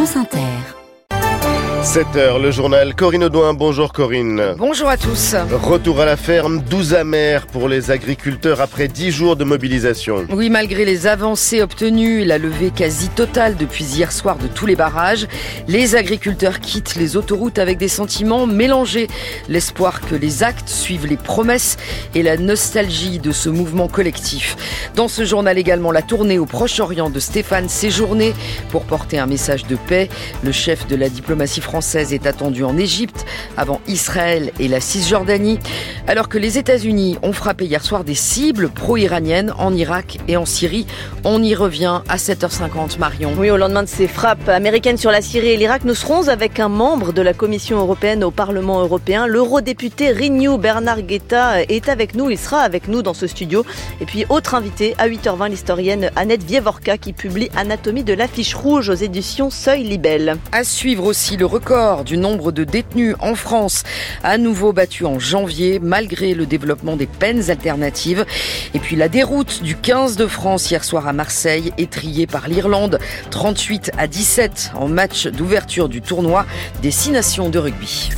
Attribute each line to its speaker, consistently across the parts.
Speaker 1: France Inter.
Speaker 2: 7h, le journal Corinne Audouin. Bonjour Corinne.
Speaker 3: Bonjour à tous.
Speaker 2: Retour à la ferme, 12 amers pour les agriculteurs après 10 jours de mobilisation.
Speaker 3: Oui, malgré les avancées obtenues et la levée quasi totale depuis hier soir de tous les barrages, les agriculteurs quittent les autoroutes avec des sentiments mélangés. L'espoir que les actes suivent les promesses et la nostalgie de ce mouvement collectif. Dans ce journal également, la tournée au Proche-Orient de Stéphane Séjourné pour porter un message de paix. Le chef de la diplomatie française est attendue en Égypte, avant Israël et la Cisjordanie, alors que les États-Unis ont frappé hier soir des cibles pro-iraniennes en Irak et en Syrie. On y revient à 7h50, Marion.
Speaker 4: Oui, au lendemain de ces frappes américaines sur la Syrie et l'Irak, nous serons avec un membre de la Commission européenne au Parlement européen. L'eurodéputé Renew Bernard Guetta est avec nous, il sera avec nous dans ce studio. Et puis, autre invité, à 8h20, l'historienne Annette Vievorka qui publie Anatomie de l'affiche rouge aux éditions Seuil Libelle.
Speaker 3: À suivre aussi le record du nombre de détenus en France, à nouveau battu en janvier malgré le développement des peines alternatives. Et puis la déroute du 15 de France hier soir à Marseille, étriée par l'Irlande, 38 à 17 en match d'ouverture du tournoi des six nations de rugby.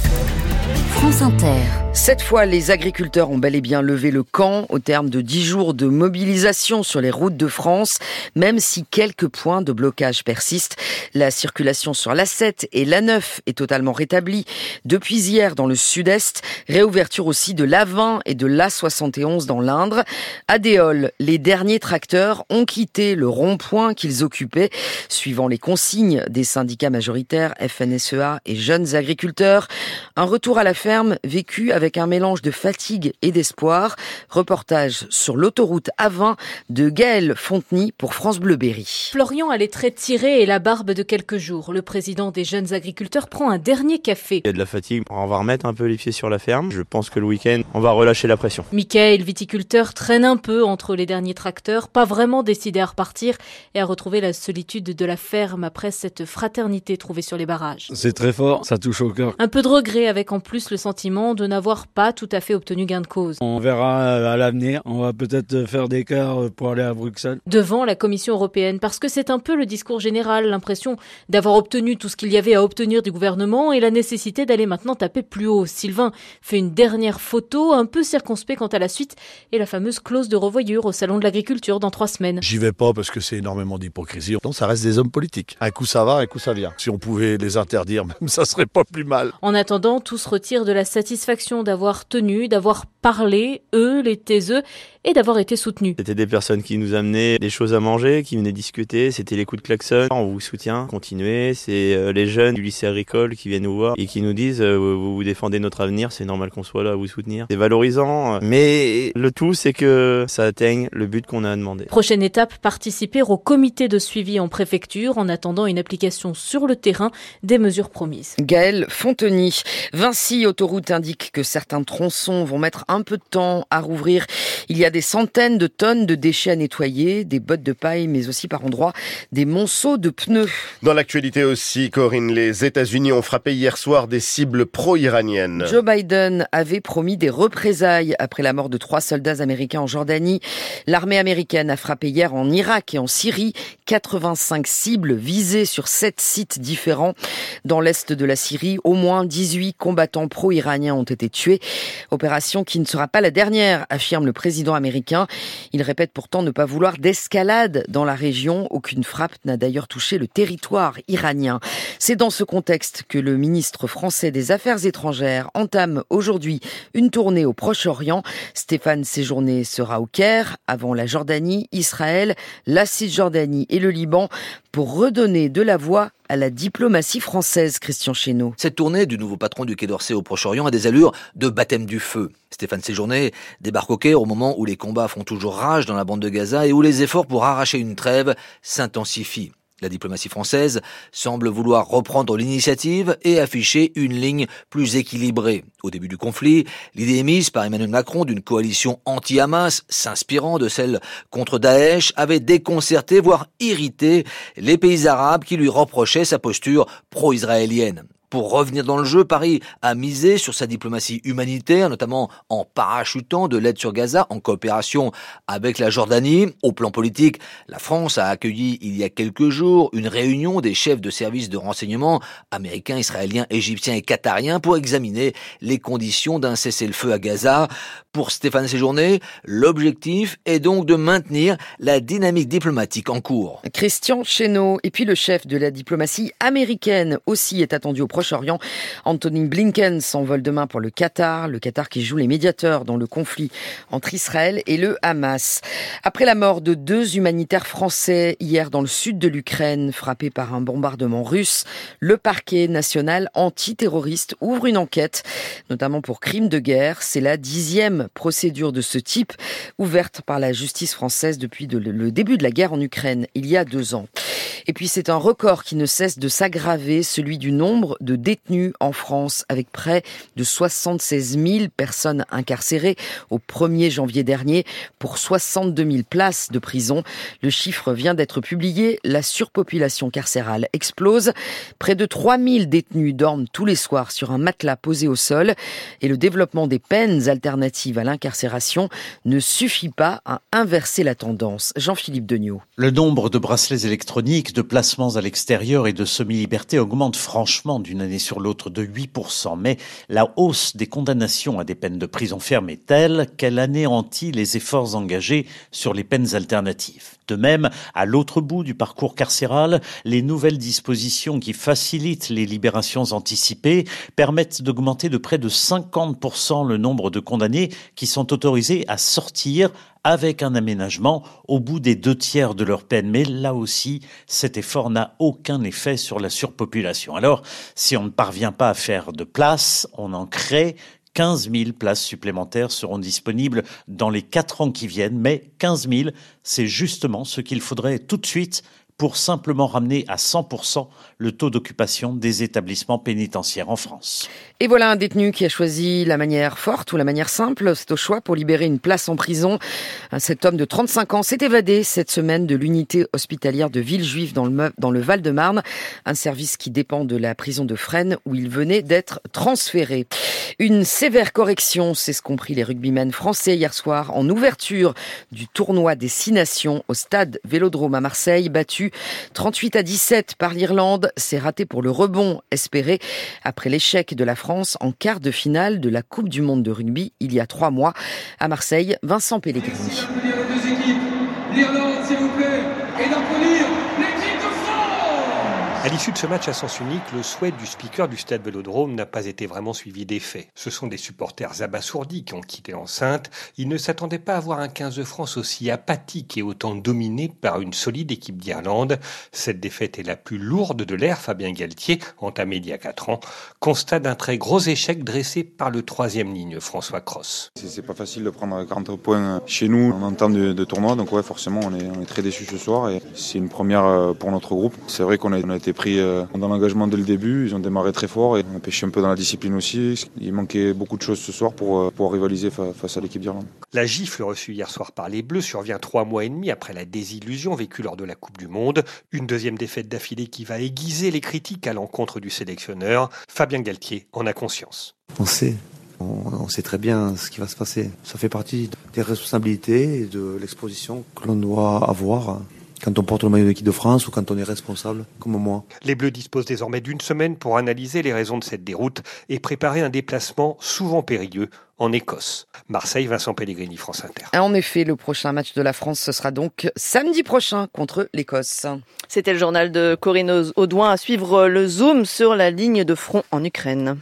Speaker 3: Cette fois, les agriculteurs ont bel et bien levé le camp au terme de dix jours de mobilisation sur les routes de France, même si quelques points de blocage persistent. La circulation sur l'A7 et l'A9 est totalement rétablie depuis hier dans le sud-est. Réouverture aussi de l'A20 et de l'A71 dans l'Indre. À Déol, les derniers tracteurs ont quitté le rond-point qu'ils occupaient, suivant les consignes des syndicats majoritaires FNSEA et jeunes agriculteurs. Un retour à la ferme vécu avec un mélange de fatigue et d'espoir. Reportage sur l'autoroute A20 de Gaël Fontenay pour France Bleu Berry.
Speaker 5: Florian a les traits tirés et la barbe de quelques jours. Le président des jeunes agriculteurs prend un dernier café.
Speaker 6: Il y a de la fatigue. On va remettre un peu les pieds sur la ferme. Je pense que le week-end, on va relâcher la pression.
Speaker 5: Michael, viticulteur, traîne un peu entre les derniers tracteurs, pas vraiment décidé à repartir et à retrouver la solitude de la ferme après cette fraternité trouvée sur les barrages.
Speaker 7: C'est très fort, ça touche au cœur.
Speaker 5: Un peu de regret avec en plus le sentiment de n'avoir pas tout à fait obtenu gain de cause.
Speaker 7: On verra à l'avenir. On va peut-être faire des quarts pour aller à Bruxelles.
Speaker 5: Devant la Commission européenne, parce que c'est un peu le discours général, l'impression d'avoir obtenu tout ce qu'il y avait à obtenir du gouvernement et la nécessité d'aller maintenant taper plus haut. Sylvain fait une dernière photo, un peu circonspect quant à la suite, et la fameuse clause de revoyure au Salon de l'Agriculture dans trois semaines.
Speaker 8: J'y vais pas parce que c'est énormément d'hypocrisie. Donc ça reste des hommes politiques. Un coup ça va, un coup ça vient. Si on pouvait les interdire, même ça serait pas plus mal.
Speaker 5: En attendant, tout se retire de la satisfaction d'avoir tenu, d'avoir parlé, eux, les taiseux, et d'avoir été soutenus.
Speaker 6: C'était des personnes qui nous amenaient des choses à manger, qui venaient discuter. C'était les coups de klaxon. On vous soutient, continuez. C'est euh, les jeunes du lycée agricole qui viennent nous voir et qui nous disent euh, vous, vous défendez notre avenir, c'est normal qu'on soit là à vous soutenir. C'est valorisant, mais le tout c'est que ça atteigne le but qu'on a demandé.
Speaker 5: Prochaine étape, participer au comité de suivi en préfecture en attendant une application sur le terrain des mesures promises.
Speaker 3: Gaël Fonteny. Vinci Autoroute indique que certains tronçons vont mettre un peu de temps à rouvrir. Il y a des centaines de tonnes de déchets à nettoyer, des bottes de paille, mais aussi par endroits des monceaux de pneus.
Speaker 2: Dans l'actualité aussi, Corinne, les États-Unis ont frappé hier soir des cibles pro-iraniennes.
Speaker 3: Joe Biden avait promis des représailles après la mort de trois soldats américains en Jordanie. L'armée américaine a frappé hier en Irak et en Syrie 85 cibles visées sur sept sites différents. Dans l'est de la Syrie, au moins 18 combattants pro-iraniens ont été tués. Opération qui ne sera pas la dernière, affirme le président américain. Il répète pourtant ne pas vouloir d'escalade dans la région. Aucune frappe n'a d'ailleurs touché le territoire iranien. C'est dans ce contexte que le ministre français des Affaires étrangères entame aujourd'hui une tournée au Proche-Orient. Stéphane Séjourné sera au Caire, avant la Jordanie, Israël, la Cisjordanie et le Liban, pour redonner de la voix à la diplomatie française, Christian Chesneau.
Speaker 9: Cette tournée du nouveau patron du Quai d'Orsay au Proche-Orient a des allures de baptême du feu. Stéphane Séjourné débarque au Caire au moment où les combats font toujours rage dans la bande de Gaza et où les efforts pour arracher une trêve s'intensifient. La diplomatie française semble vouloir reprendre l'initiative et afficher une ligne plus équilibrée. Au début du conflit, l'idée émise par Emmanuel Macron d'une coalition anti-Hamas, s'inspirant de celle contre Daesh, avait déconcerté, voire irrité les pays arabes qui lui reprochaient sa posture pro-israélienne. Pour revenir dans le jeu, Paris a misé sur sa diplomatie humanitaire, notamment en parachutant de l'aide sur Gaza en coopération avec la Jordanie. Au plan politique, la France a accueilli il y a quelques jours une réunion des chefs de services de renseignement américains, israéliens, égyptiens et qatariens pour examiner les conditions d'un cessez-le-feu à Gaza. Pour Stéphane Séjourné, l'objectif est donc de maintenir la dynamique diplomatique en cours.
Speaker 3: Christian Chesneau et puis le chef de la diplomatie américaine aussi est attendu au Proche-Orient. Anthony Blinken s'envole demain pour le Qatar, le Qatar qui joue les médiateurs dans le conflit entre Israël et le Hamas. Après la mort de deux humanitaires français hier dans le sud de l'Ukraine, frappés par un bombardement russe, le parquet national antiterroriste ouvre une enquête, notamment pour crimes de guerre. C'est la dixième procédure de ce type ouverte par la justice française depuis le début de la guerre en Ukraine, il y a deux ans. Et puis c'est un record qui ne cesse de s'aggraver, celui du nombre de détenus en France, avec près de 76 000 personnes incarcérées au 1er janvier dernier pour 62 000 places de prison. Le chiffre vient d'être publié. La surpopulation carcérale explose. Près de 3 000 détenus dorment tous les soirs sur un matelas posé au sol. Et le développement des peines alternatives à l'incarcération ne suffit pas à inverser la tendance. Jean-Philippe Degnaud.
Speaker 10: Le nombre de bracelets électroniques de placements à l'extérieur et de semi-liberté augmente franchement d'une année sur l'autre de 8%. Mais la hausse des condamnations à des peines de prison ferme est telle qu'elle anéantit les efforts engagés sur les peines alternatives. De même, à l'autre bout du parcours carcéral, les nouvelles dispositions qui facilitent les libérations anticipées permettent d'augmenter de près de 50% le nombre de condamnés qui sont autorisés à sortir avec un aménagement au bout des deux tiers de leur peine. Mais là aussi, cet effort n'a aucun effet sur la surpopulation. Alors, si on ne parvient pas à faire de place, on en crée 15 000 places supplémentaires seront disponibles dans les quatre ans qui viennent, mais 15 000, c'est justement ce qu'il faudrait tout de suite pour simplement ramener à 100% le taux d'occupation des établissements pénitentiaires en France.
Speaker 3: Et voilà un détenu qui a choisi la manière forte ou la manière simple. C'est au choix pour libérer une place en prison. Cet homme de 35 ans s'est évadé cette semaine de l'unité hospitalière de Villejuif dans le, Val-de-Marne, un service qui dépend de la prison de Fresnes où il venait d'être transféré. Une sévère correction, c'est ce qu'ont pris les rugbymen français hier soir en ouverture du tournoi des Six Nations au stade Vélodrome à Marseille, battu 38 à 17 par l'Irlande. C'est raté pour le rebond espéré après l'échec de la France en quart de finale de la Coupe du Monde de rugby il y a trois mois. À Marseille, Vincent Pellegrini.
Speaker 11: À l'issue de ce match à sens unique, le souhait du speaker du stade Vélodrome n'a pas été vraiment suivi des faits. Ce sont des supporters abasourdis qui ont quitté l'enceinte. Ils ne s'attendaient pas à voir un 15 de France aussi apathique et autant dominé par une solide équipe d'Irlande. Cette défaite est la plus lourde de l'ère, Fabien Galtier, entamé il y a 4 ans, constat d'un très gros échec dressé par le troisième ligne, François Cross.
Speaker 12: C'est pas facile de prendre 40 points chez nous en temps de, tournoi, donc ouais, forcément on est, très déçus ce soir et c'est une première euh, pour notre groupe. C'est vrai qu'on a, on a été pris euh, dans l'engagement dès le début. Ils ont démarré très fort et on a pêché un peu dans la discipline aussi. Il manquait beaucoup de choses ce soir pour, euh, pour rivaliser face à l'équipe d'Irlande.
Speaker 11: La gifle reçue hier soir par les Bleus survient trois mois et demi après la désillusion vécue lors de la Coupe du Monde. Une deuxième défaite d'affilée qui va aiguiser les critiques à l'encontre du sélectionneur. Fabien Galtier en a conscience.
Speaker 13: On sait, on, sait très bien ce qui va se passer. Ça fait partie des responsabilités et de l'exposition que l'on doit avoir quand on porte le maillot d'équipe de France ou quand on est responsable, comme moi.
Speaker 11: Les Bleus disposent désormais d'une semaine pour analyser les raisons de cette déroute et préparer un déplacement souvent périlleux en Écosse. Marseille, Vincent Pellegrini, France Inter.
Speaker 3: En effet, le prochain match de la France, ce sera donc samedi prochain contre l'Écosse.
Speaker 4: C'était le journal de Corinne Audouin à suivre le zoom sur la ligne de front en Ukraine.